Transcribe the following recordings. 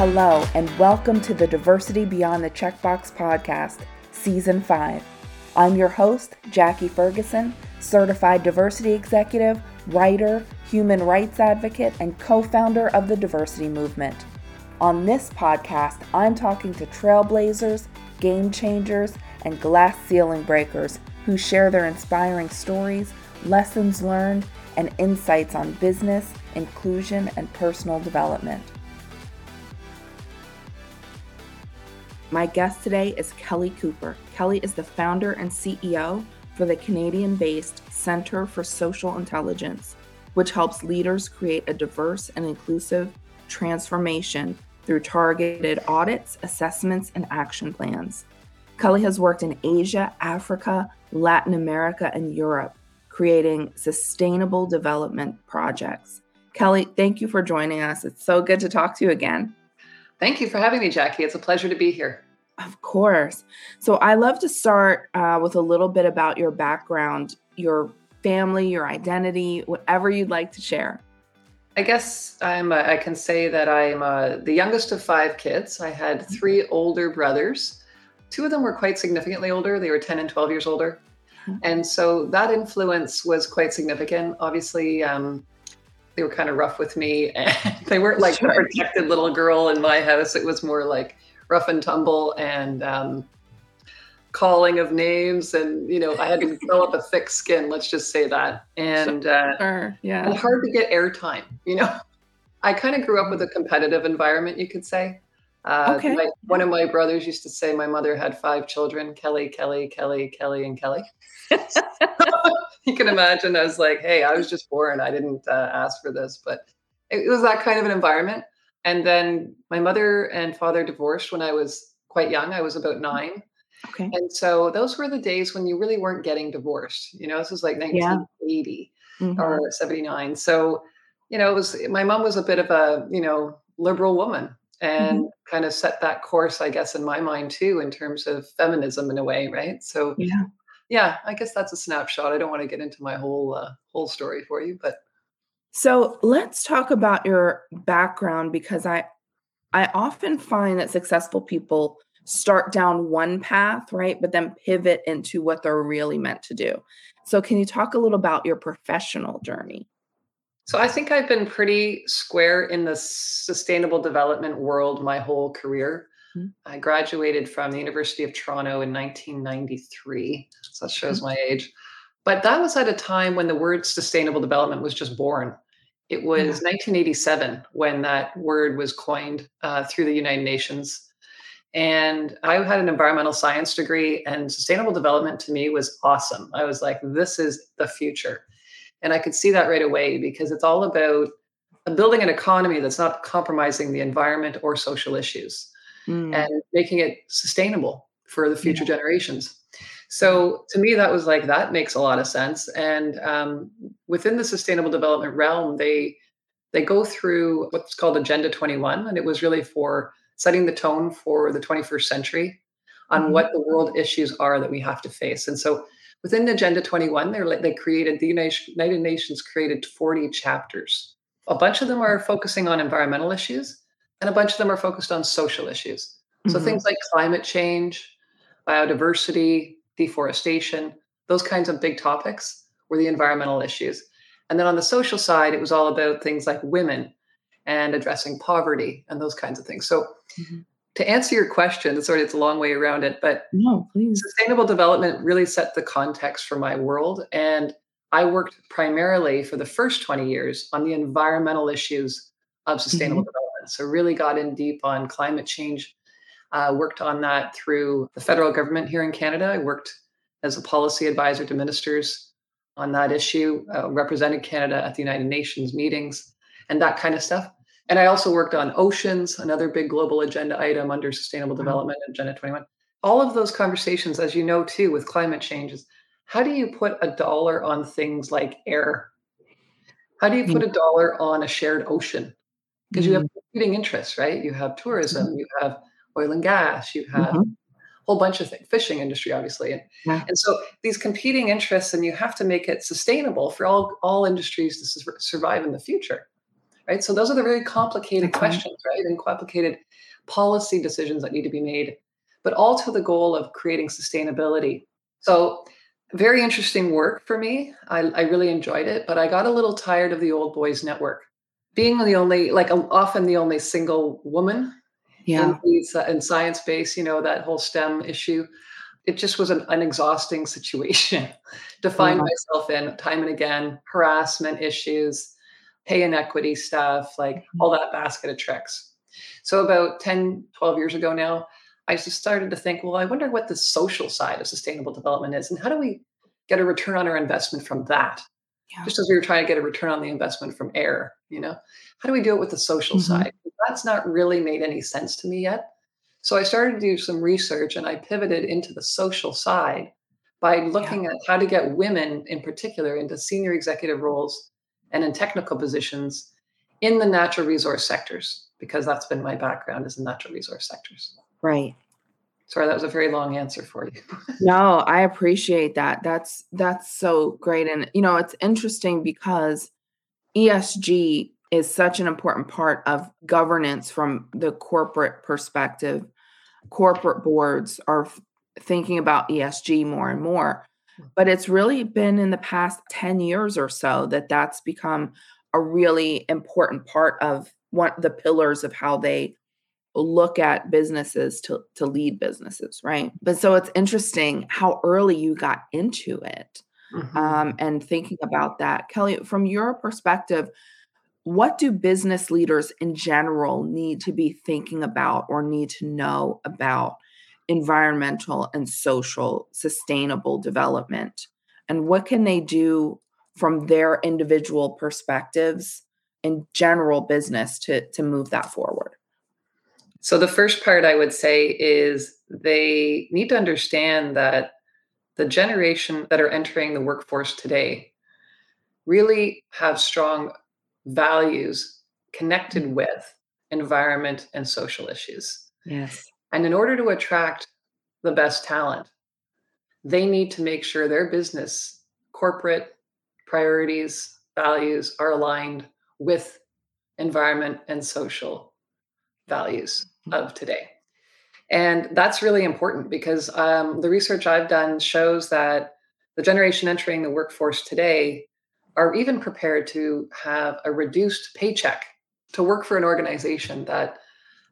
Hello, and welcome to the Diversity Beyond the Checkbox podcast, Season 5. I'm your host, Jackie Ferguson, certified diversity executive, writer, human rights advocate, and co founder of the diversity movement. On this podcast, I'm talking to trailblazers, game changers, and glass ceiling breakers who share their inspiring stories, lessons learned, and insights on business, inclusion, and personal development. My guest today is Kelly Cooper. Kelly is the founder and CEO for the Canadian based Center for Social Intelligence, which helps leaders create a diverse and inclusive transformation through targeted audits, assessments, and action plans. Kelly has worked in Asia, Africa, Latin America, and Europe, creating sustainable development projects. Kelly, thank you for joining us. It's so good to talk to you again. Thank you for having me, Jackie. It's a pleasure to be here. Of course. So, I love to start uh, with a little bit about your background, your family, your identity, whatever you'd like to share. I guess I'm. Uh, I can say that I'm uh, the youngest of five kids. I had mm-hmm. three older brothers. Two of them were quite significantly older. They were 10 and 12 years older, mm-hmm. and so that influence was quite significant. Obviously, um, they were kind of rough with me, and they weren't like sure. the protected little girl in my house. It was more like rough and tumble and um, calling of names and you know i had to develop a thick skin let's just say that and uh, sure. yeah and hard to get airtime you know i kind of grew up with a competitive environment you could say uh, okay. My, one of my brothers used to say my mother had five children kelly kelly kelly kelly and kelly you can imagine i was like hey i was just born i didn't uh, ask for this but it, it was that kind of an environment and then my mother and father divorced when I was quite young. I was about mm. nine. Okay. And so those were the days when you really weren't getting divorced. You know, this was like 1980 yeah. mm-hmm. or 79. So, you know, it was my mom was a bit of a, you know, liberal woman and mm-hmm. kind of set that course, I guess, in my mind too, in terms of feminism in a way, right? So yeah. Yeah, I guess that's a snapshot. I don't want to get into my whole uh, whole story for you, but so let's talk about your background because I I often find that successful people start down one path, right? But then pivot into what they're really meant to do. So can you talk a little about your professional journey? So I think I've been pretty square in the sustainable development world my whole career. Mm-hmm. I graduated from the University of Toronto in 1993. So that shows mm-hmm. my age. But that was at a time when the word sustainable development was just born. It was yeah. 1987 when that word was coined uh, through the United Nations. And I had an environmental science degree, and sustainable development to me was awesome. I was like, this is the future. And I could see that right away because it's all about building an economy that's not compromising the environment or social issues mm. and making it sustainable for the future yeah. generations. So to me, that was like that makes a lot of sense. And um, within the sustainable development realm, they they go through what's called Agenda 21, and it was really for setting the tone for the 21st century on mm-hmm. what the world issues are that we have to face. And so within Agenda 21, they they created the United Nations created 40 chapters. A bunch of them are focusing on environmental issues, and a bunch of them are focused on social issues. So mm-hmm. things like climate change, biodiversity, deforestation, those kinds of big topics were the environmental issues. And then on the social side, it was all about things like women and addressing poverty and those kinds of things. So mm-hmm. To answer your question, sorry, it's a long way around it, but no, please. sustainable development really set the context for my world. And I worked primarily for the first 20 years on the environmental issues of sustainable mm-hmm. development. So really got in deep on climate change, uh, worked on that through the federal government here in Canada. I worked as a policy advisor to ministers on that issue, uh, represented Canada at the United Nations meetings and that kind of stuff. And I also worked on oceans, another big global agenda item under Sustainable mm-hmm. Development Agenda 21. All of those conversations, as you know too, with climate changes, how do you put a dollar on things like air? How do you put mm-hmm. a dollar on a shared ocean? Because you have mm-hmm. competing interests, right? You have tourism, you have oil and gas, you have mm-hmm. a whole bunch of things, fishing industry, obviously. And, yeah. and so these competing interests, and you have to make it sustainable for all, all industries to su- survive in the future. Right? So those are the very complicated questions, right? And complicated policy decisions that need to be made, but all to the goal of creating sustainability. So very interesting work for me. I, I really enjoyed it, but I got a little tired of the old boys network. Being the only, like often the only single woman yeah. in, these, uh, in science base, you know, that whole STEM issue, it just was an, an exhausting situation to find myself in time and again, harassment issues, pay inequity stuff, like mm-hmm. all that basket of tricks. So about 10, 12 years ago now, I just started to think, well, I wonder what the social side of sustainable development is and how do we get a return on our investment from that? Yeah. Just as we were trying to get a return on the investment from air, you know, how do we do it with the social mm-hmm. side? That's not really made any sense to me yet. So I started to do some research and I pivoted into the social side by looking yeah. at how to get women in particular into senior executive roles and in technical positions in the natural resource sectors because that's been my background is in natural resource sectors. Right. Sorry, that was a very long answer for you. no, I appreciate that. That's that's so great and you know, it's interesting because ESG is such an important part of governance from the corporate perspective. Corporate boards are thinking about ESG more and more. But it's really been in the past 10 years or so that that's become a really important part of one the pillars of how they look at businesses to to lead businesses, right? But so it's interesting how early you got into it. Mm-hmm. Um, and thinking about that. Kelly, from your perspective, what do business leaders in general need to be thinking about or need to know about environmental and social sustainable development? And what can they do from their individual perspectives in general business to, to move that forward? So, the first part I would say is they need to understand that the generation that are entering the workforce today really have strong values connected mm. with environment and social issues. Yes. And in order to attract the best talent, they need to make sure their business, corporate priorities, values are aligned with environment and social values mm. of today. And that's really important because um, the research I've done shows that the generation entering the workforce today are even prepared to have a reduced paycheck to work for an organization that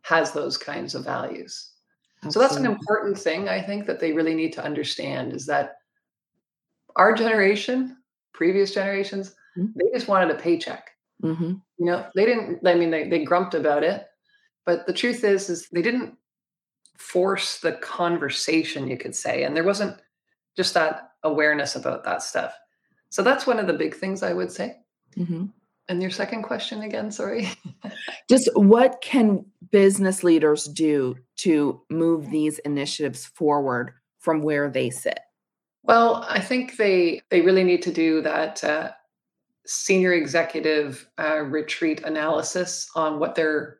has those kinds of values. Absolutely. So that's an important thing I think that they really need to understand is that our generation, previous generations, mm-hmm. they just wanted a paycheck. Mm-hmm. You know, they didn't. I mean, they they grumped about it, but the truth is, is they didn't force the conversation, you could say. And there wasn't just that awareness about that stuff. So that's one of the big things I would say. Mm-hmm. And your second question again, sorry. just what can business leaders do to move these initiatives forward from where they sit? Well, I think they they really need to do that uh, senior executive uh, retreat analysis on what their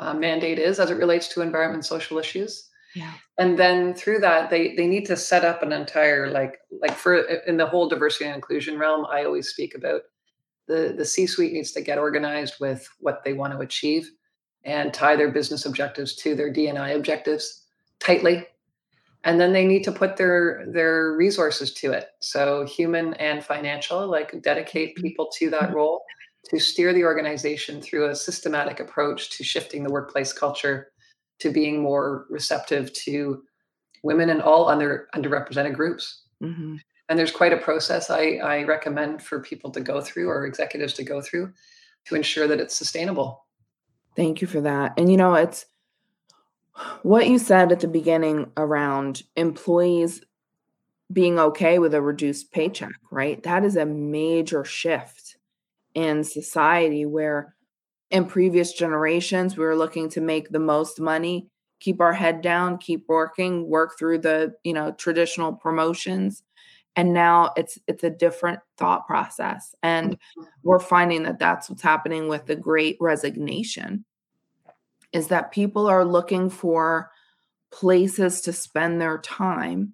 uh, mandate is as it relates to environment and social issues. Yeah. And then through that, they they need to set up an entire like like for in the whole diversity and inclusion realm. I always speak about the the C suite needs to get organized with what they want to achieve and tie their business objectives to their DNI objectives tightly. And then they need to put their their resources to it. So human and financial, like dedicate mm-hmm. people to that role to steer the organization through a systematic approach to shifting the workplace culture to being more receptive to women and all under underrepresented groups. Mm-hmm. And there's quite a process I, I recommend for people to go through or executives to go through to ensure that it's sustainable. Thank you for that. And you know, it's what you said at the beginning around employees being okay with a reduced paycheck, right? That is a major shift in society where in previous generations we were looking to make the most money keep our head down keep working work through the you know traditional promotions and now it's it's a different thought process and mm-hmm. we're finding that that's what's happening with the great resignation is that people are looking for places to spend their time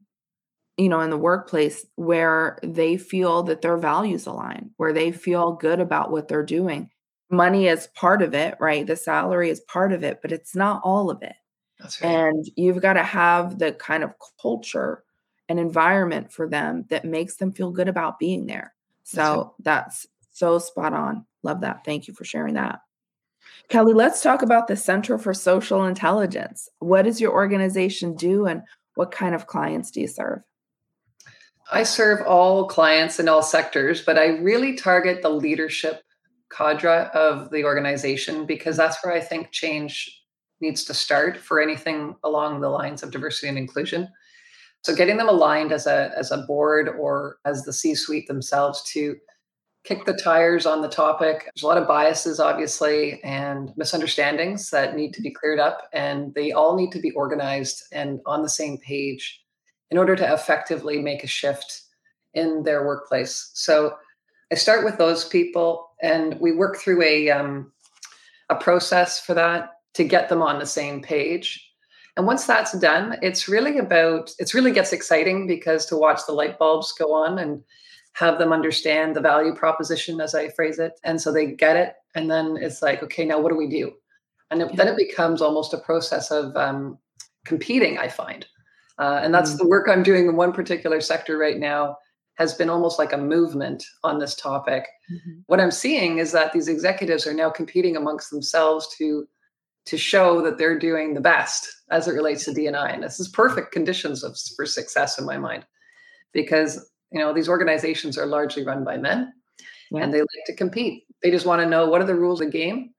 you know in the workplace where they feel that their values align where they feel good about what they're doing money is part of it, right? The salary is part of it, but it's not all of it. That's right. And you've got to have the kind of culture and environment for them that makes them feel good about being there. So that's, that's so spot on. Love that. Thank you for sharing that. Kelly, let's talk about the Center for Social Intelligence. What does your organization do and what kind of clients do you serve? I serve all clients in all sectors, but I really target the leadership cadre of the organization because that's where I think change needs to start for anything along the lines of diversity and inclusion. So getting them aligned as a as a board or as the C-suite themselves to kick the tires on the topic. There's a lot of biases obviously and misunderstandings that need to be cleared up and they all need to be organized and on the same page in order to effectively make a shift in their workplace. So I start with those people and we work through a um, a process for that to get them on the same page. And once that's done, it's really about it's really gets exciting because to watch the light bulbs go on and have them understand the value proposition as I phrase it. And so they get it. And then it's like, okay, now what do we do? And it, then it becomes almost a process of um, competing, I find. Uh, and that's mm-hmm. the work I'm doing in one particular sector right now has been almost like a movement on this topic. Mm-hmm. What I'm seeing is that these executives are now competing amongst themselves to to show that they're doing the best as it relates to D&I. And this is perfect conditions of, for success in my mind, because you know these organizations are largely run by men, yeah. and they like to compete. They just want to know what are the rules of the game,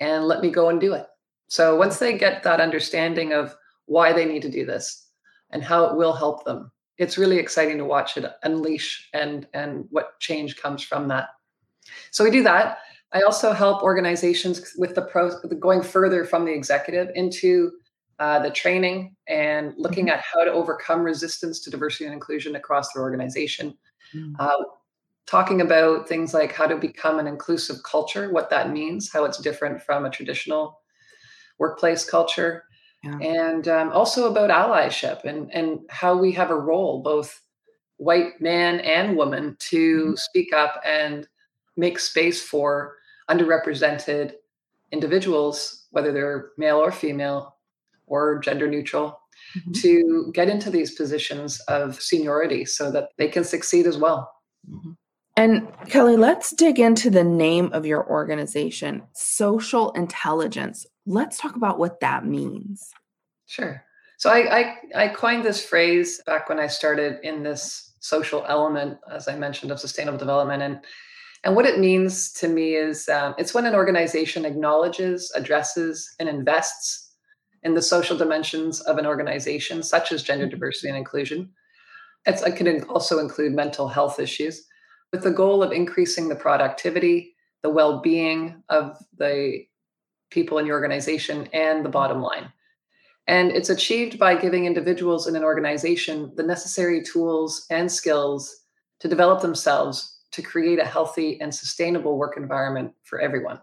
and let me go and do it. So once they get that understanding of why they need to do this and how it will help them, it's really exciting to watch it unleash and and what change comes from that. So we do that. I also help organizations with the pro going further from the executive into uh, the training and looking mm-hmm. at how to overcome resistance to diversity and inclusion across their organization. Mm-hmm. Uh, talking about things like how to become an inclusive culture, what that means, how it's different from a traditional workplace culture, yeah. and um, also about allyship and and how we have a role, both white man and woman, to mm-hmm. speak up and make space for underrepresented individuals, whether they're male or female or gender neutral, mm-hmm. to get into these positions of seniority so that they can succeed as well. Mm-hmm. And Kelly, let's dig into the name of your organization, Social Intelligence. Let's talk about what that means. Sure. So I, I, I coined this phrase back when I started in this social element, as I mentioned, of sustainable development. And and what it means to me is um, it's when an organization acknowledges, addresses, and invests in the social dimensions of an organization, such as gender mm-hmm. diversity and inclusion. It's, it can also include mental health issues, with the goal of increasing the productivity, the well being of the people in your organization, and the bottom line. And it's achieved by giving individuals in an organization the necessary tools and skills to develop themselves to create a healthy and sustainable work environment for everyone.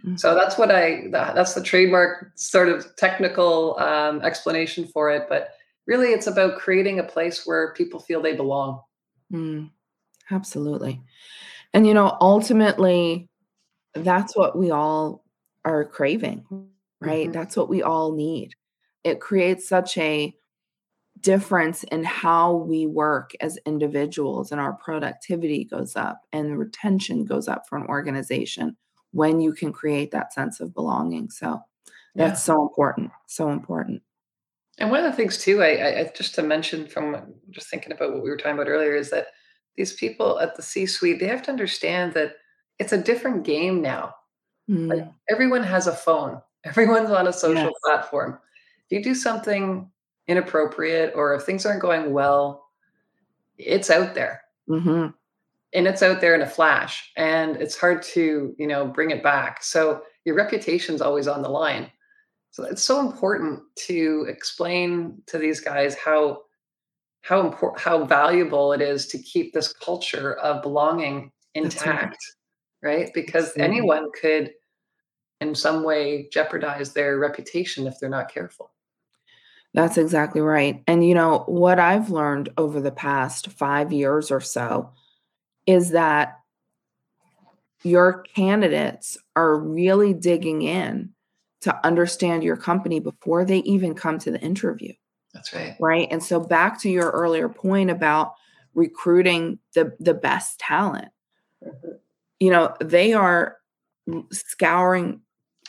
Mm-hmm. So that's what I that's the trademark sort of technical um, explanation for it. But really, it's about creating a place where people feel they belong. Mm, absolutely, and you know, ultimately, that's what we all are craving, right? Mm-hmm. That's what we all need. It creates such a difference in how we work as individuals and our productivity goes up and retention goes up for an organization when you can create that sense of belonging. So that's yeah. so important. So important. And one of the things too, I, I, just to mention from just thinking about what we were talking about earlier is that these people at the C-suite, they have to understand that it's a different game now. Mm. Like everyone has a phone. Everyone's on a social yes. platform. If you do something inappropriate or if things aren't going well, it's out there. Mm-hmm. And it's out there in a flash and it's hard to, you know, bring it back. So your reputation's always on the line. So it's so important to explain to these guys how how important how valuable it is to keep this culture of belonging intact, right. right. Because anyone could in some way jeopardize their reputation if they're not careful. That's exactly right. And you know, what I've learned over the past 5 years or so is that your candidates are really digging in to understand your company before they even come to the interview. That's right. Right. And so back to your earlier point about recruiting the the best talent. You know, they are scouring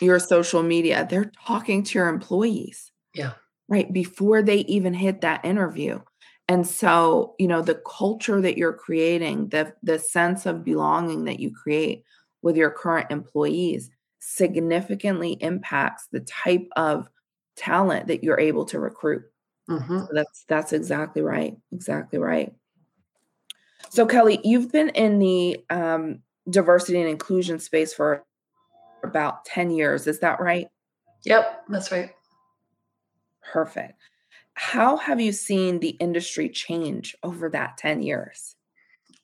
your social media. They're talking to your employees. Yeah. Right before they even hit that interview. And so, you know, the culture that you're creating, the the sense of belonging that you create with your current employees significantly impacts the type of talent that you're able to recruit. Mm-hmm. So that's that's exactly right. Exactly right. So Kelly, you've been in the um, diversity and inclusion space for about 10 years. Is that right? Yep, that's right. Perfect. How have you seen the industry change over that 10 years?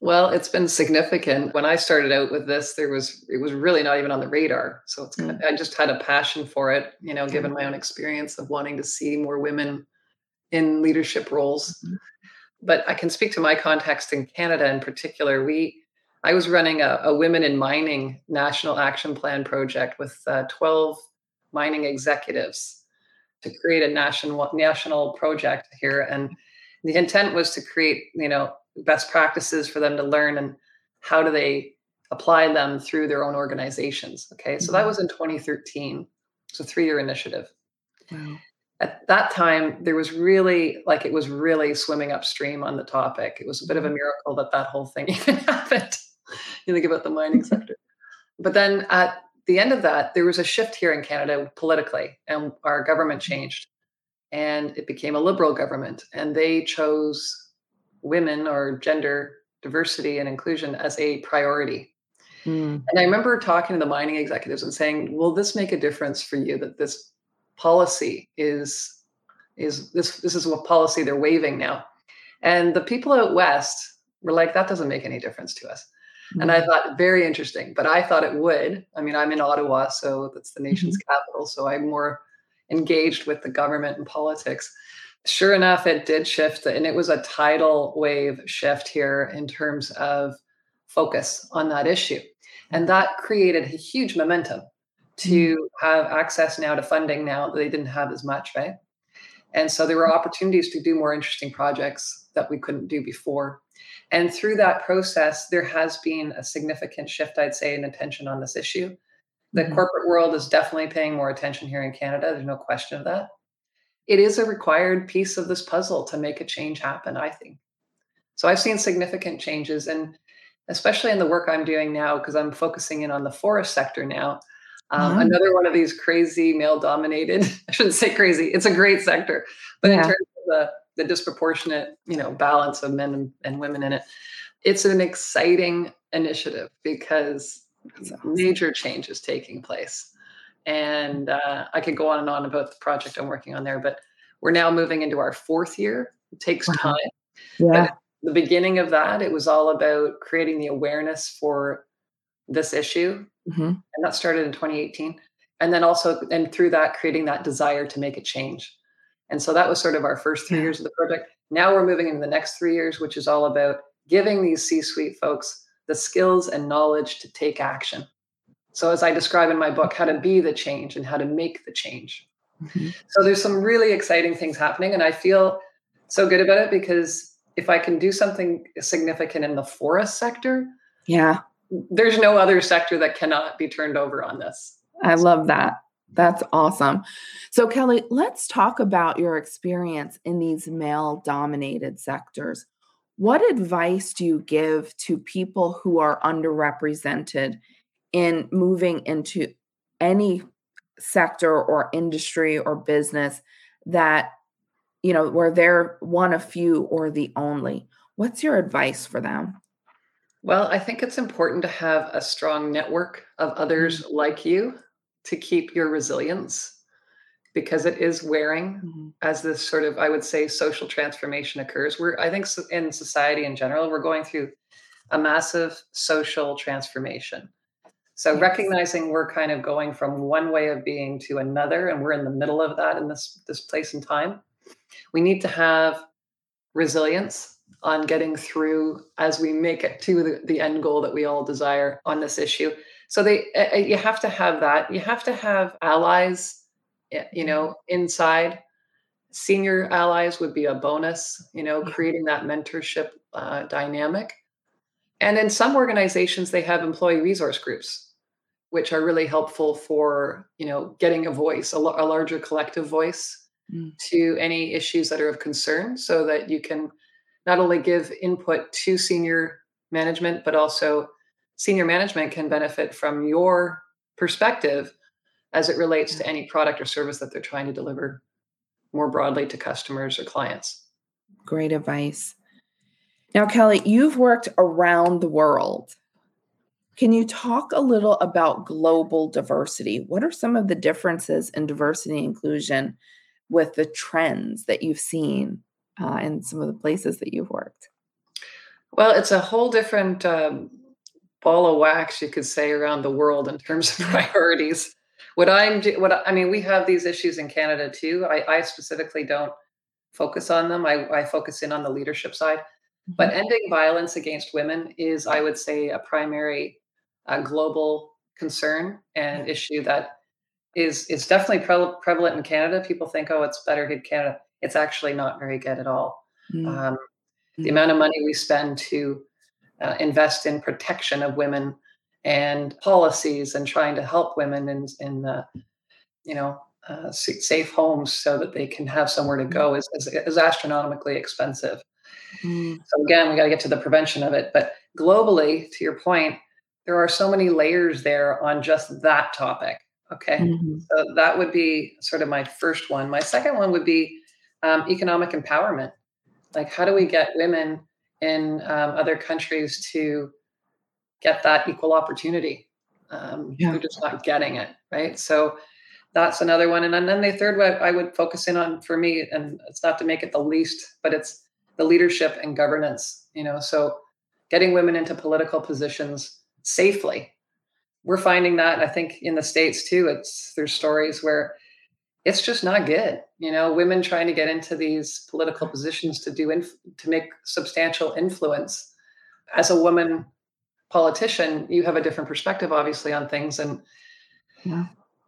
Well, it's been significant. When I started out with this, there was it was really not even on the radar. So it's kind of, I just had a passion for it, you know, given my own experience of wanting to see more women in leadership roles. Mm-hmm. But I can speak to my context in Canada in particular. We I was running a, a Women in Mining National Action Plan project with uh, 12 mining executives to create a national national project here, and the intent was to create, you know, best practices for them to learn and how do they apply them through their own organizations. Okay, so that mm-hmm. was in 2013. It's a three-year initiative. Wow. At that time, there was really like it was really swimming upstream on the topic. It was a bit of a mm-hmm. miracle that that whole thing even happened. you think about the mining sector. But then at the end of that, there was a shift here in Canada politically, and our government mm-hmm. changed, and it became a liberal government, and they chose women or gender diversity and inclusion as a priority. Mm. And I remember talking to the mining executives and saying, "Will this make a difference for you that this policy is is this this is what policy they're waving now?" And the people out west were like, "That doesn't make any difference to us." Mm. And I thought, very interesting, but I thought it would. I mean, I'm in Ottawa, so that's the nation's mm-hmm. capital, so I'm more engaged with the government and politics sure enough, it did shift, and it was a tidal wave shift here in terms of focus on that issue. And that created a huge momentum to mm. have access now to funding now that they didn't have as much, right? And so there were opportunities to do more interesting projects that we couldn't do before. And through that process, there has been a significant shift, I'd say, in attention on this issue. The mm-hmm. corporate world is definitely paying more attention here in Canada. There's no question of that it is a required piece of this puzzle to make a change happen, I think. So I've seen significant changes, and especially in the work I'm doing now, because I'm focusing in on the forest sector now. Um, mm-hmm. Another one of these crazy male dominated, I shouldn't say crazy, it's a great sector, but yeah. in terms of the, the disproportionate, you know, balance of men and, women in it, it's an exciting initiative because awesome. major change is taking place. And uh, I could go on and on about the project I'm working on there, but we're now moving into our fourth year. It takes time. Yeah. the beginning of that, it was all about creating the awareness for this issue. Mm-hmm. And that started in 2018. And then also, and through that, creating that desire to make a change. And so that was sort of our first three years of the project. Now we're moving into the next three years, which is all about giving these C suite folks the skills and knowledge to take action. So, as I describe in my book, how to be the change and how to make the change. Mm-hmm. So, there's some really exciting things happening. And I feel so good about it because if I can do something significant in the forest sector, yeah, there's no other sector that cannot be turned over on this. I love that. That's awesome. So, Kelly, let's talk about your experience in these male dominated sectors. What advice do you give to people who are underrepresented in moving into any sector or industry or business that you know where they're one of few or the only what's your advice for them well i think it's important to have a strong network of others mm-hmm. like you to keep your resilience because it is wearing mm-hmm. as this sort of i would say social transformation occurs we're i think in society in general we're going through a massive social transformation so yes. recognizing we're kind of going from one way of being to another, and we're in the middle of that in this this place and time, we need to have resilience on getting through as we make it to the, the end goal that we all desire on this issue. So they uh, you have to have that. You have to have allies, you know, inside. Senior allies would be a bonus, you know, creating that mentorship uh, dynamic. And in some organizations, they have employee resource groups, which are really helpful for you know getting a voice, a, a larger collective voice mm. to any issues that are of concern, so that you can not only give input to senior management, but also senior management can benefit from your perspective as it relates to any product or service that they're trying to deliver more broadly to customers or clients. Great advice. Now, Kelly, you've worked around the world. Can you talk a little about global diversity? What are some of the differences in diversity and inclusion with the trends that you've seen uh, in some of the places that you've worked? Well, it's a whole different um, ball of wax, you could say, around the world in terms of priorities. What I'm, what I mean, we have these issues in Canada too. I, I specifically don't focus on them. I, I focus in on the leadership side. But mm-hmm. ending violence against women is, I would say, a primary uh, global concern and issue that is is definitely pre- prevalent in Canada. People think, oh, it's better in Canada. It's actually not very good at all. Mm. Um. The amount of money we spend to uh, invest in protection of women and policies and trying to help women in in uh, you know uh, safe homes so that they can have somewhere to go is, is, is astronomically expensive. Mm. So again, we got to get to the prevention of it. But globally, to your point, there are so many layers there on just that topic. Okay, mm-hmm. so that would be sort of my first one. My second one would be um, economic empowerment. Like, how do we get women in um, other countries to get that equal opportunity? Um, yeah. They're just not getting it, right? So that's another one. And then the third one I would focus in on for me, and it's not to make it the least, but it's the leadership and governance. You know, so getting women into political positions safely. We're finding that I think in the states too. It's there's stories where it's just not good. You know, women trying to get into these political positions to do inf- to make substantial influence. As a woman politician, you have a different perspective, obviously, on things, and yeah.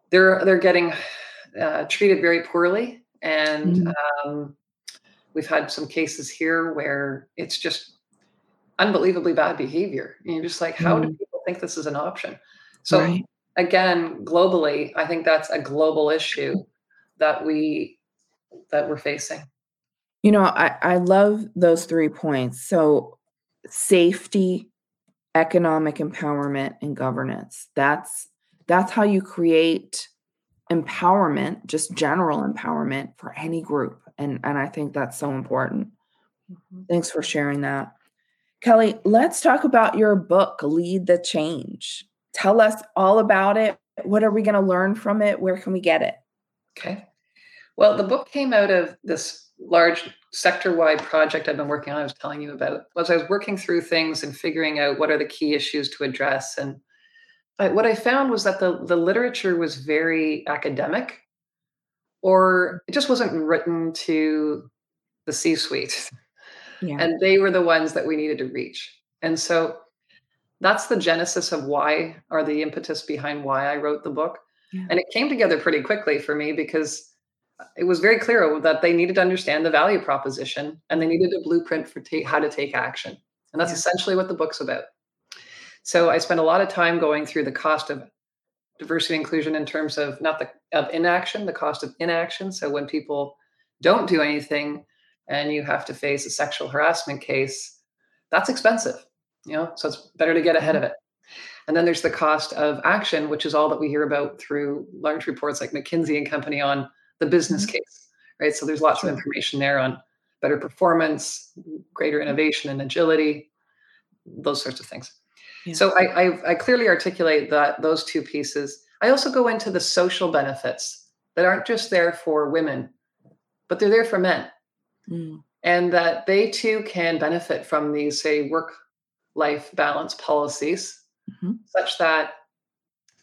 they're they're getting uh, treated very poorly. And mm-hmm. um, we've had some cases here where it's just unbelievably bad behavior. And you're just like, how mm-hmm. do people think this is an option? So. Right. Again, globally, I think that's a global issue that we that we're facing. You know i i love those three points. So safety economic empowerment and governance. That's that's how you create empowerment just general empowerment for any group. And and i think that's so important. Mm-hmm. thanks for sharing that. Kelly let's talk about your book lead the change. Tell us all about it. What are we going to learn from it? Where can we get it? Okay well, the book came out of this large sector-wide project I've been working on. I was telling you about. Was I was working through things and figuring out what are the key issues to address, and I, what I found was that the the literature was very academic, or it just wasn't written to the C-suite, yeah. and they were the ones that we needed to reach. And so that's the genesis of why, or the impetus behind why I wrote the book. Yeah. And it came together pretty quickly for me because it was very clear that they needed to understand the value proposition and they needed a blueprint for ta- how to take action. And that's yeah. essentially what the book's about. So I spent a lot of time going through the cost of diversity inclusion in terms of not the of inaction, the cost of inaction. So when people don't do anything and you have to face a sexual harassment case, that's expensive. You know, so it's better to get ahead of mm-hmm. it. And then there's the cost of action, which is all that we hear about through large reports like McKinsey and Company on the business mm-hmm. case, right? So there's lots of information there on better performance, greater mm-hmm. innovation and agility, those sorts of things. Yeah. So I, I, I clearly articulate that those two pieces. I also go into the social benefits that aren't just there for women, but they're there for men. Mm. And that they too can benefit from these, say, work life balance policies, mm-hmm. such that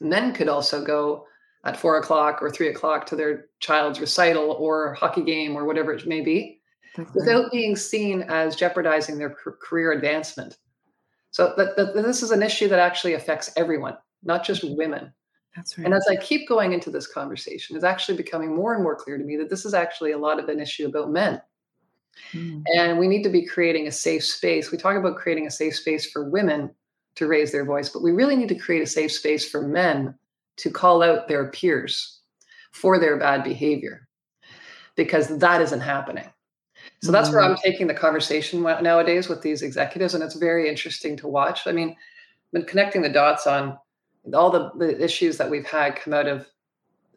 men could also go at four o'clock or three o'clock to their child's recital or hockey game or whatever it may be That's without right. being seen as jeopardizing their career advancement. So that, that, this is an issue that actually affects everyone, not just women. That's right. And as I keep going into this conversation, it's actually becoming more and more clear to me that this is actually a lot of an issue about men. Mm. And we need to be creating a safe space. We talk about creating a safe space for women to raise their voice, but we really need to create a safe space for men to call out their peers for their bad behavior because that isn't happening. So that's where I'm mm. taking the conversation nowadays with these executives, and it's very interesting to watch. I mean, I've been connecting the dots on all the, the issues that we've had come out of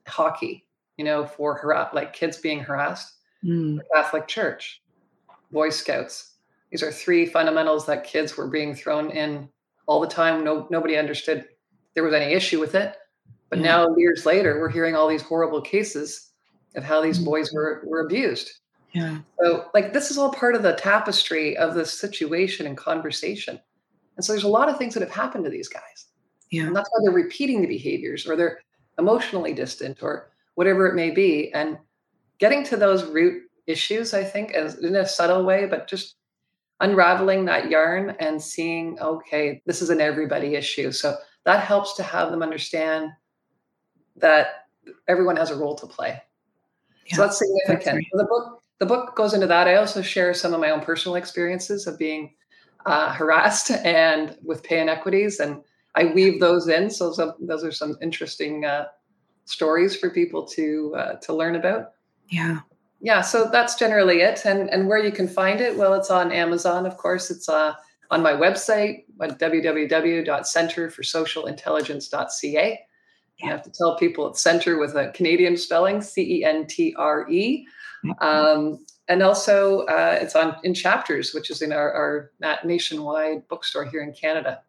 hockey, you know, for har- like kids being harassed, mm. Catholic Church, Boy Scouts. These are three fundamentals that kids were being thrown in all the time. No, nobody understood there was any issue with it. But yeah. now, years later, we're hearing all these horrible cases of how these boys mm-hmm. were, were abused. Yeah. So, like, this is all part of the tapestry of the situation and conversation. And so, there's a lot of things that have happened to these guys. Yeah. And that's why they're repeating the behaviors or they're emotionally distant or whatever it may be. And getting to those root issues, I think, as in a subtle way, but just unraveling that yarn and seeing, okay, this is an everybody issue. So that helps to have them understand that everyone has a role to play. Yeah, so that's significant. That's right. The book the book goes into that. I also share some of my own personal experiences of being uh, harassed and with pay inequities, and I weave those in. So some, those are some interesting uh, stories for people to uh, to learn about. Yeah, yeah. So that's generally it. And and where you can find it, well, it's on Amazon, of course. It's uh, on my website at www.centerforsocialintelligence.ca. You have to tell people it's center with a Canadian spelling, C E N T R E. Um, and also, uh, it's on in chapters, which is in our, our nationwide bookstore here in Canada.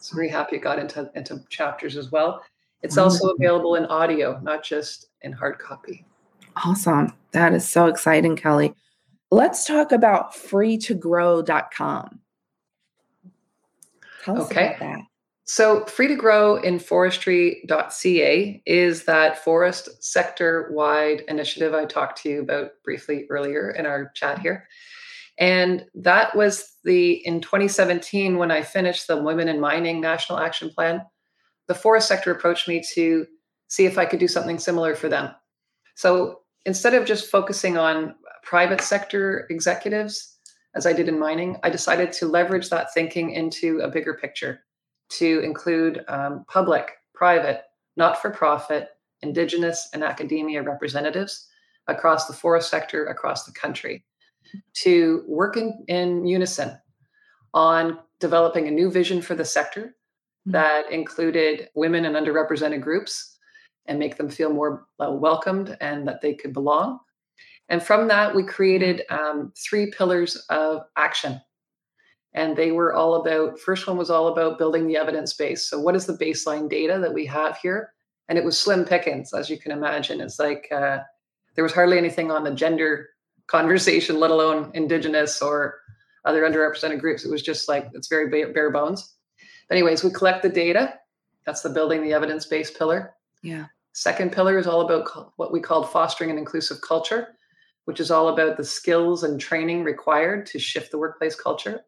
So very happy it got into into chapters as well. It's also available in audio, not just in hard copy. Awesome. That is so exciting, Kelly. Let's talk about free2grow.com. Tell us okay. about that. So, Free to Grow in forestry.ca is that forest sector wide initiative I talked to you about briefly earlier in our chat here. And that was the in 2017 when I finished the Women in Mining National Action Plan. The forest sector approached me to see if I could do something similar for them. So, instead of just focusing on private sector executives, as I did in mining, I decided to leverage that thinking into a bigger picture to include um, public, private, not for profit, indigenous, and academia representatives across the forest sector across the country to work in, unison on developing a new vision for the sector mm-hmm. that included women and underrepresented groups and make them feel more uh, welcomed and that they could belong. And from that, we created um, three pillars of action and they were all about first one was all about building the evidence base. So what is the baseline data that we have here? And it was slim pickings as you can imagine. It's like uh, there was hardly anything on the gender conversation let alone indigenous or other underrepresented groups. It was just like it's very bare bones. But anyways we collect the data. That's the building the evidence base pillar. Yeah. Second pillar is all about what we called fostering an inclusive culture which is all about the skills and training required to shift the workplace culture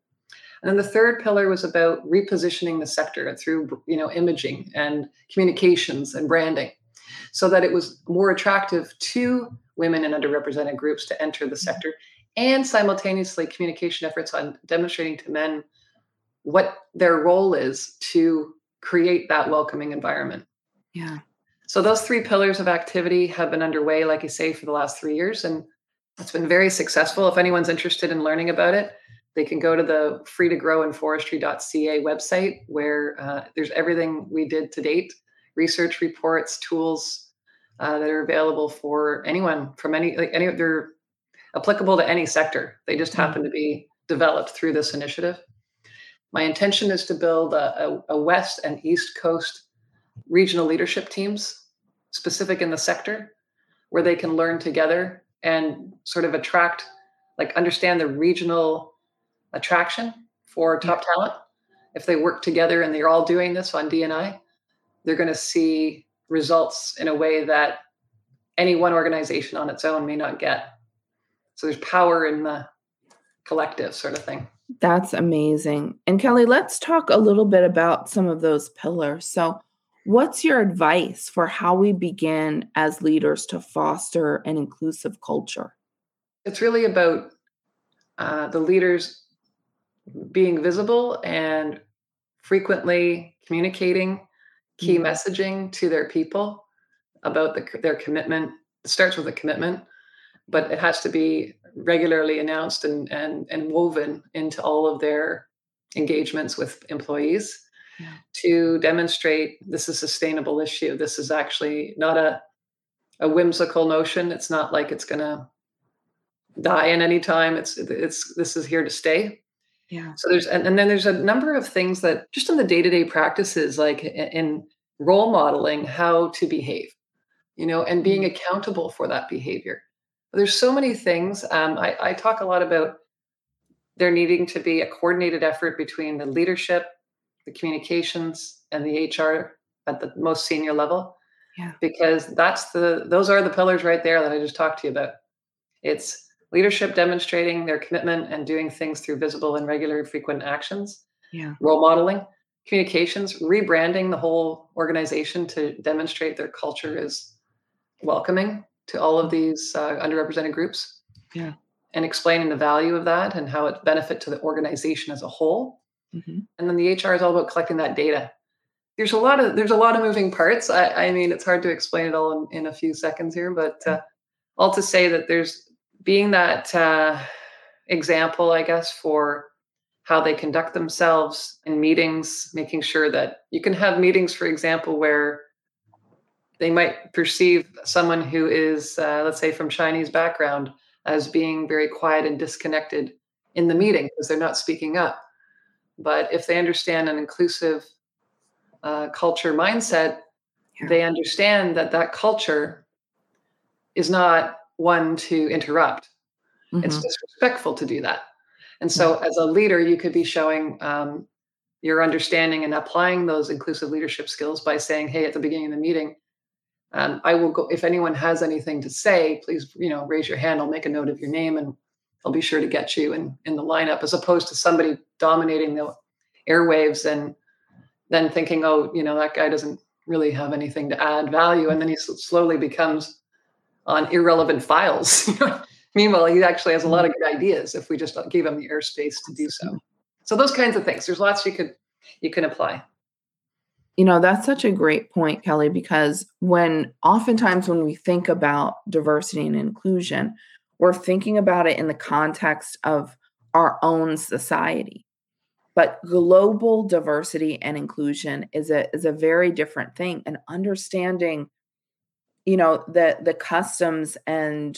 and then the third pillar was about repositioning the sector through you know imaging and communications and branding so that it was more attractive to women and underrepresented groups to enter the mm-hmm. sector and simultaneously communication efforts on demonstrating to men what their role is to create that welcoming environment. Yeah. So those three pillars of activity have been underway, like you say, for the last three years, and it's been very successful. If anyone's interested in learning about it, they can go to the free to grow in forestry.ca website where uh, there's everything we did to date research reports tools uh, that are available for anyone from any like any they're applicable to any sector they just mm-hmm. happen to be developed through this initiative my intention is to build a, a, a west and east coast regional leadership teams specific in the sector where they can learn together and sort of attract like understand the regional attraction for top yeah. talent. If they work together and they're all doing this on DNI, they're going to see results in a way that any one organization on its own may not get. So there's power in the collective sort of thing. That's amazing. And Kelly, let's talk a little bit about some of those pillars. So, what's your advice for how we begin as leaders to foster an inclusive culture? It's really about uh, the leaders being visible and frequently communicating key mm-hmm. messaging to their people about the, their commitment. It starts with a commitment, but it has to be regularly announced and, and, and woven into all of their engagements with employees yeah. to demonstrate this is a sustainable issue. This is actually not a, a whimsical notion. It's not like it's going to die in any time. It's, it's, this is here to stay. Yeah. So there's, and, and then there's a number of things that just in the day-to-day practices, like in role modeling how to behave, you know, and being mm-hmm. accountable for that behavior there's so many things. Um, I, I talk a lot about there needing to be a coordinated effort between the leadership, the communications, and the HR at the most senior level. Yeah. Because that's the those are the pillars right there that I just talked to you about. It's leadership demonstrating their commitment and doing things through visible and regular frequent actions. Yeah. Role modeling, communications, rebranding the whole organization to demonstrate their culture is welcoming to all of these uh, underrepresented groups. Yeah. And explaining the value of that and how it benefit to the organization as a whole. Mm-hmm. And then the HR is all about collecting that data. There's a lot of there's a lot of moving parts. I, I mean, it's hard to explain it all in, in a few seconds here, but uh, all to say that there's being that uh, example, I guess, for how they conduct themselves in meetings, making sure that you can have meetings, for example, where they might perceive someone who is, uh, let's say, from Chinese background as being very quiet and disconnected in the meeting because they're not speaking up. But if they understand an inclusive uh, culture mindset, yeah. they understand that that culture is not one to interrupt. Mm-hmm. It's disrespectful to do that. And so, as a leader, you could be showing um, your understanding and applying those inclusive leadership skills by saying, "Hey, at the beginning of the meeting, um, I will go if anyone has anything to say, please, you know, raise your hand. I'll make a note of your name and I'll be sure to get you in in the lineup, as opposed to somebody dominating the airwaves and then thinking, oh, you know, that guy doesn't really have anything to add value, and then he slowly becomes on irrelevant files. Meanwhile, he actually has a lot of good ideas if we just gave him the airspace to do so. So those kinds of things. There's lots you could you can apply. You know, that's such a great point, Kelly, because when oftentimes when we think about diversity and inclusion, we're thinking about it in the context of our own society. But global diversity and inclusion is a is a very different thing. And understanding, you know, the the customs and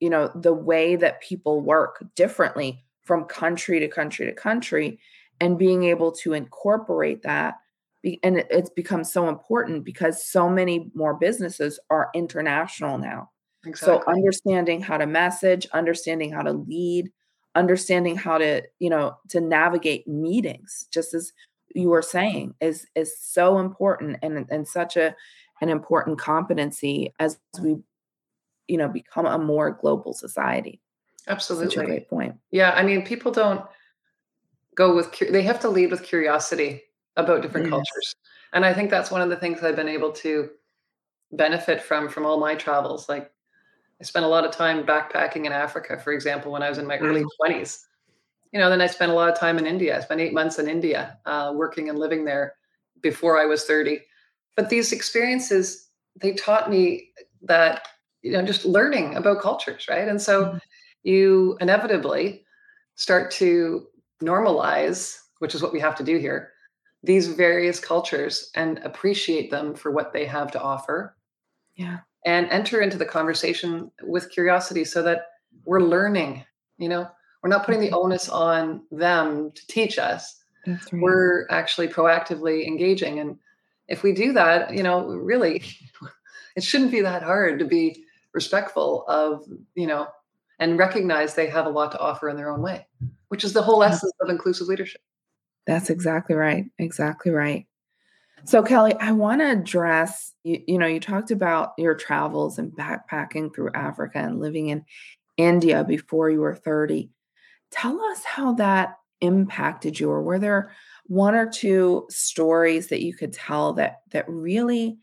you know the way that people work differently from country to country to country and being able to incorporate that and it's become so important because so many more businesses are international now exactly. so understanding how to message understanding how to lead understanding how to you know to navigate meetings just as you were saying is is so important and and such a an important competency as we you know become a more global society absolutely such a great point yeah i mean people don't go with they have to lead with curiosity about different yes. cultures. And I think that's one of the things I've been able to benefit from from all my travels. Like I spent a lot of time backpacking in Africa, for example, when I was in my mm-hmm. early 20s. You know, then I spent a lot of time in India. I spent eight months in India, uh, working and living there before I was 30. But these experiences, they taught me that, you know, just learning about cultures, right? And so mm-hmm. you inevitably start to normalize, which is what we have to do here, these various cultures and appreciate them for what they have to offer. Yeah. And enter into the conversation with curiosity so that we're learning, you know, we're not putting the mm-hmm. onus on them to teach us. Right. We're actually proactively engaging. And if we do that, you know, really, it shouldn't be that hard to be respectful of, you know, and recognize they have a lot to offer in their own way, which is the whole essence of inclusive leadership. That's exactly right. Exactly right. So, Kelly, I want to address you, you know, you talked about your travels and backpacking through Africa and living in India before you were 30. Tell us how that impacted you, or were there one or two stories that you could tell that that really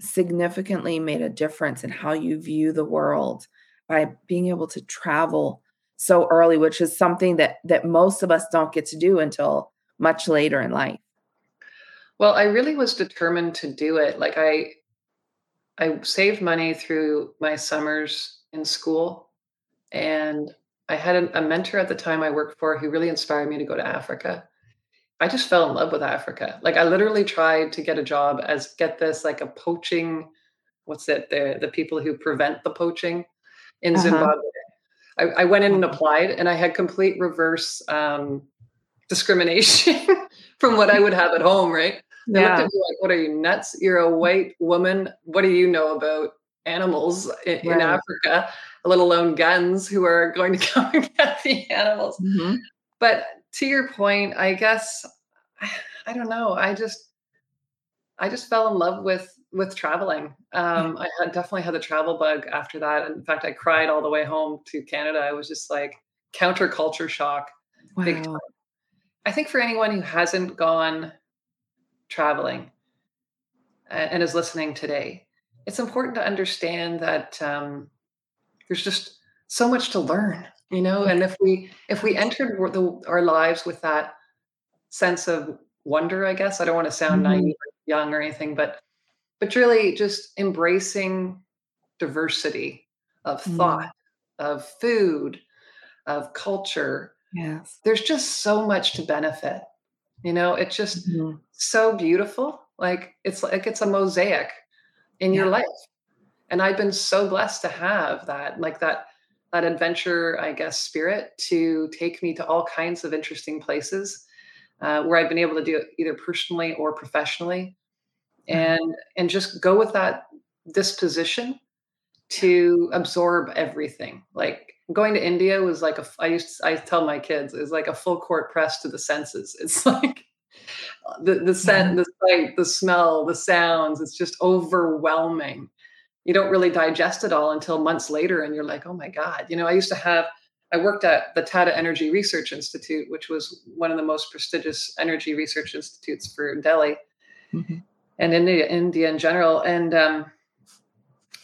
significantly made a difference in how you view the world by being able to travel so early, which is something that that most of us don't get to do until much later in life. Well, I really was determined to do it. Like I I saved money through my summers in school and I had a, mentor at the time I worked for who really inspired me to go to Africa. I just fell in love with Africa. Like I literally tried to get a job as get this like a poaching what's it the the people who prevent the poaching in Uh-huh. Zimbabwe. I, I went in and applied and I had complete reverse um, discrimination from what I would have at home, right? They looked at Yeah. me like, "What are you nuts? You're a white woman. What do you know about animals in, in Africa, let alone guns who are going to come and get the animals?" Mhm. But to your point, I guess I, don't know. I just I just fell in love with with traveling. Um, I had definitely had the travel bug after that. In fact, I cried all the way home to Canada. I was just like counterculture shock, big time. Wow. I think for anyone who hasn't gone traveling and is listening today, it's important to understand that um, there's just so much to learn, you know. And if we if we entered the, our lives with that sense of wonder, I guess I don't want to sound Mhm. naive or young or anything, but but really just embracing diversity of Mm. thought, of food, of culture. Yes. There's just so much to benefit. You know, it's just Mhm. so beautiful. Like it's like it's a mosaic in your life. And I've been so blessed to have that, like that that adventure, I guess, spirit to take me to all kinds of interesting places uh, where I've been able to do it either personally or professionally, Right. and and just go with that disposition to absorb everything. Like going to India was like a I used to, I tell my kids was like a full court press to the senses. It's like the the Yeah. scent, the sight, the smell, the sounds. It's just overwhelming. You don't really digest it all until months later, and you're like, oh my god. You know, I used to have. I worked at the Tata Energy Research Institute, which was one of the most prestigious energy research institutes for Delhi Mhm. and India, India in general. And um,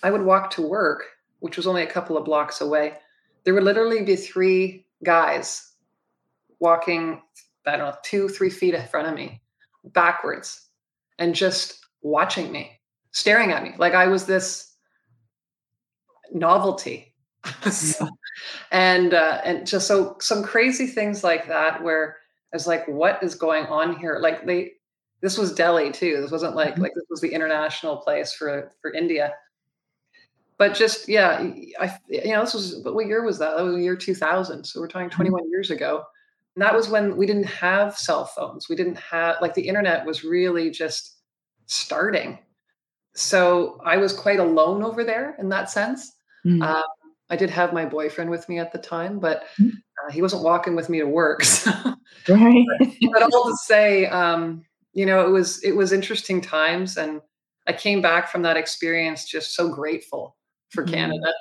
I would walk to work, which was only a couple of blocks away. There would literally be three guys walking, I don't know, two, three feet in front of me, backwards, and just watching me, staring at me like I was this novelty. Yeah. and uh, and just so some crazy things like that where I was like, what is going on here? Like they this was Delhi too. This wasn't like Mhm. like this was the international place for for India. But just yeah, I you know this was but what year was that? That was the year 2000. So we're talking Mhm. 21 years ago. And that was when we didn't have cell phones. We didn't have like the internet was really just starting. So I was quite alone over there in that sense. Mm. Um, I did have my boyfriend with me at the time, but Mm. uh, he wasn't walking with me to work. So Right. but all to say, um, you know, it was it was interesting times, and I came back from that experience just so grateful for Mhm. Canada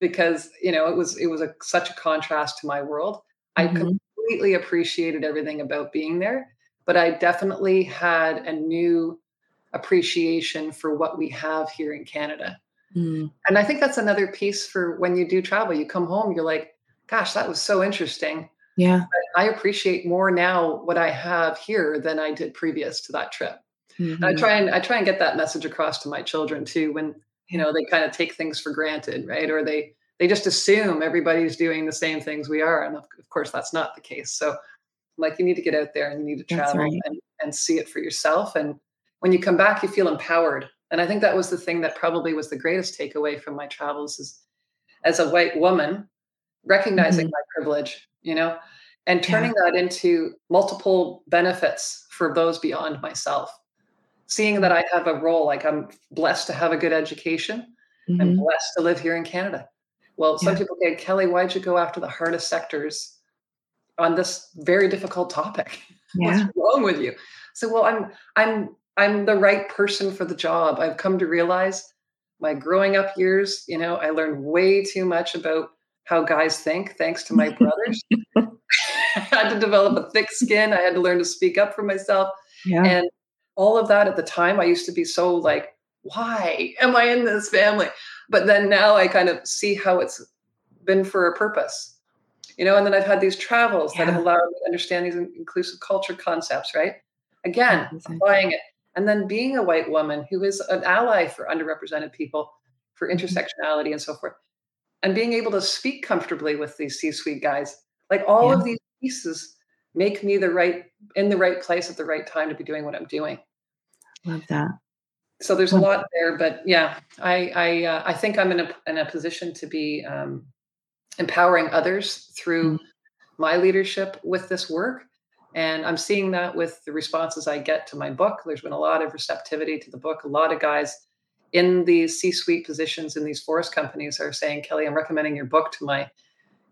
because you know it was it was a, such a contrast to my world. I Mhm. completely appreciated everything about being there, but I definitely had a new appreciation for what we have here in Canada. Mm. And I think that's another piece for when you do travel. You come home, you're like, gosh, that was so interesting. Yeah. I appreciate more now what I have here than I did previous to that trip. And I try and I try and get that message across to my children too when you know they kind of take things for granted, right? Or they they just assume everybody's doing the same things we are. And of, of course that's not the case. So like you need to get out there and you need to travel right. and, and see it for yourself. And when you come back, you feel empowered. And I think that was the thing that probably was the greatest takeaway from my travels is as a white woman, recognizing Mhm. my privilege, you know, and Yeah. turning that into multiple benefits for those beyond myself. Seeing that I have a role, like I'm blessed to have a good education. I'm Mhm. blessed to live here in Canada. Well, some people say, Kelly, why'd you go after the hardest sectors on this very difficult topic? What's wrong with you? So, well, I'm I'm I'm the right person for the job. I've come to realize my growing up years, you know, I learned way too much about how guys think, thanks to my brothers. I had to develop a thick skin. I had to learn to speak up for myself. Yeah. And all of that at the time, I used to be so like, why am I in this family? But then now I kind of see how it's been for a purpose. You know, and then I've had these travels yeah. that have allowed me to understand these inclusive culture concepts, right? Again, applying it. And then being a white woman who is an ally for underrepresented people, for mm-hmm. intersectionality and so forth, and being able to speak comfortably with these C-suite guys, like all yeah. of these pieces make me the right in the right place at the right time to be doing what I'm doing. Love that. So there's a lot there, but yeah, I I uh, I think I'm in a in a position to be um, empowering others through mm-hmm. my leadership with this work, and I'm seeing that with the responses I get to my book. There's been a lot of receptivity to the book. A lot of guys in these C-suite positions in these forest companies are saying, Kelly, I'm recommending your book to my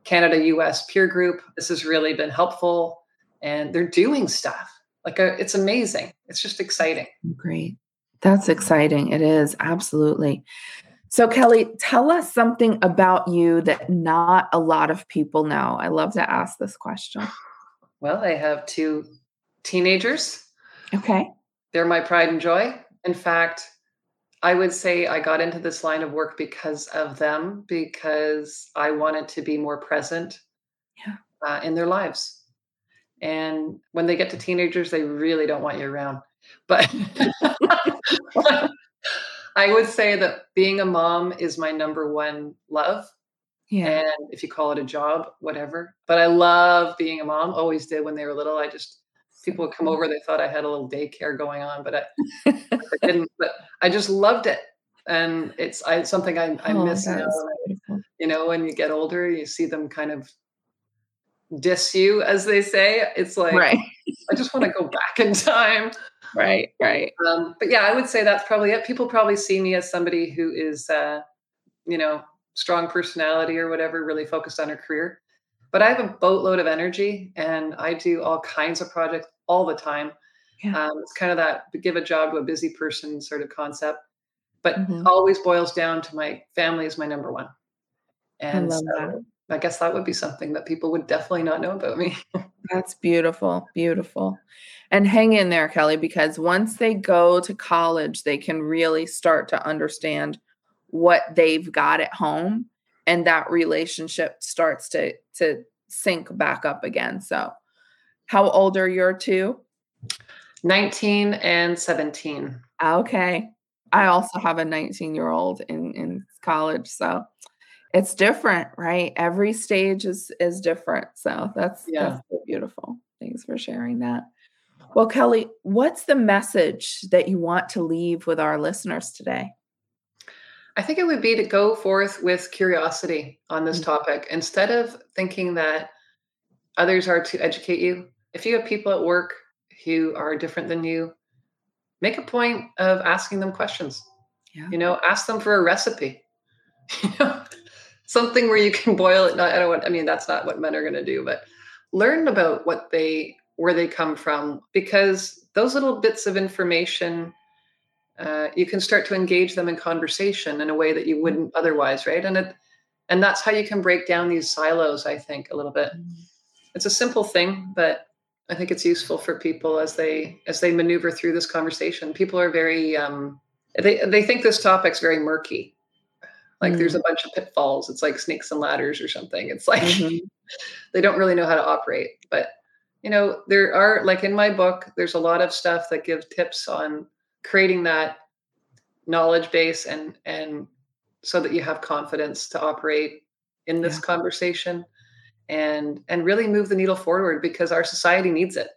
Canada US peer group. This has really been helpful. And they're doing stuff. Like uh, it's amazing. It's just exciting. Great. That's exciting. It is. Absolutely. So, Kelly, tell us something about you that not a lot of people know. I love to ask this question. Well, I have two teenagers. Okay. They're my pride and joy. In fact, I would say I got into this line of work because of them, because I wanted to be more present yeah. uh, in their lives. And when they get to teenagers, they really don't want you around. But I would say that being a mom is my number one love. Yeah. And if you call it a job, whatever. But I love being a mom, always did when they were little. I just people would come over, they thought I had a little daycare going on, but I, I didn't. But I just loved it, and it's I, something I, I oh, miss now. You know, when you get older, you see them kind of diss you, as they say. It's like right. I just want to go back in time. Right, right. Um, but yeah, I would say that's probably it. People probably see me as somebody who is, uh, you know, strong personality or whatever, really focused on her career but I have a boatload of energy and I do all kinds of projects all the time. Yeah. Um, it's kind of that give a job to a busy person sort of concept, but mm-hmm. always boils down to my family is my number one. And I, so I guess that would be something that people would definitely not know about me. That's beautiful. Beautiful. And hang in there, Kelly, because once they go to college, they can really start to understand what they've got at home and that relationship starts to to sync back up again. So how old are your two? 19 and 17 okay. I also have a 19 year old in in college so it's different right? Every stage is is different. So that's yeah. that's so beautiful. Thanks for sharing that. Well kelly what's the message that you want to leave with our listeners today I think it would be to go forth with curiosity on this mm-hmm. topic instead of thinking that others are to educate you. If you have people at work who are different than you, make a point of asking them questions. Yeah. You know, ask them for a recipe. You know, something where you can boil it. Not, I don't want, I mean, that's not what men are going to do, but learn about what they, where they come from, because those little bits of information uh, you can start to engage them in conversation in a way that you wouldn't otherwise, right? And it, and that's how you can break down these silos. I think a little bit. Mm-hmm. It's a simple thing, but I think it's useful for people as they as they maneuver through this conversation. People are very um, they they think this topic's very murky. Like mm-hmm. there's a bunch of pitfalls. It's like snakes and ladders or something. It's like mm-hmm. they don't really know how to operate. But you know, there are like in my book, there's a lot of stuff that give tips on creating that knowledge base and and so that you have confidence to operate in this yeah. conversation and and really move the needle forward because our society needs it.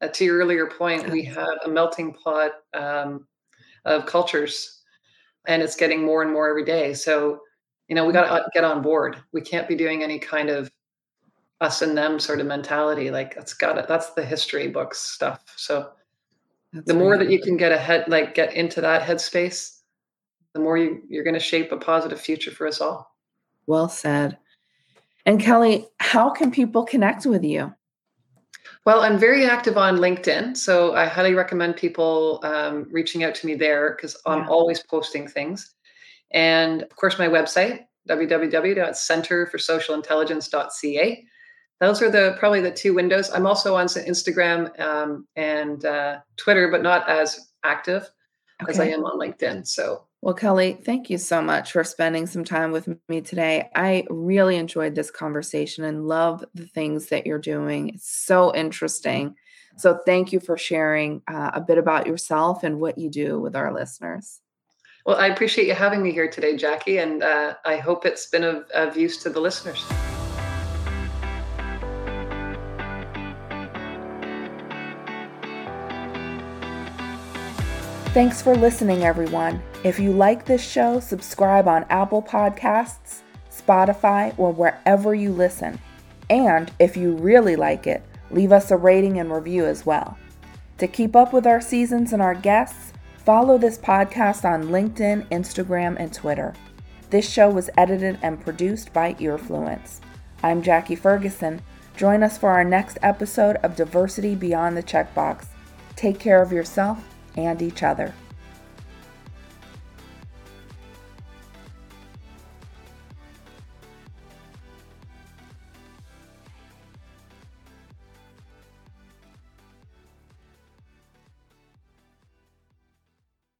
Uh, to your earlier point we have a melting pot um, of cultures and it's getting more and more every day. So you know we got to get on board. We can't be doing any kind of us and them sort of mentality like that's got it that's the history books stuff. So that's the more that you can get ahead, like get into that headspace, the more you, you're going to shape a positive future for us all. Well said. And Kelly, how can people connect with you? Well, I'm very active on LinkedIn, so I highly recommend people um, reaching out to me there because I'm always posting things. And of course, my website, www.centerforsocialintelligence.ca. Those are the probably the two windows. I'm also on Instagram um, and uh, Twitter, but not as active okay. as I am on LinkedIn. So well, Kelly, thank you so much for spending some time with me today. I really enjoyed this conversation and love the things that you're doing. It's so interesting. So, thank you for sharing uh, a bit about yourself and what you do with our listeners. Well, I appreciate you having me here today, Jackie, and uh, I hope it's been of, of use to the listeners. Thanks for listening, everyone. If you like this show, subscribe on Apple Podcasts, Spotify, or wherever you listen. And if you really like it, leave us a rating and review as well. To keep up with our seasons and our guests, follow this podcast on LinkedIn, Instagram, and Twitter. This show was edited and produced by Earfluence. I'm Jackie Ferguson. Join us for our next episode of Diversity Beyond the Checkbox. Take care of yourself and each other.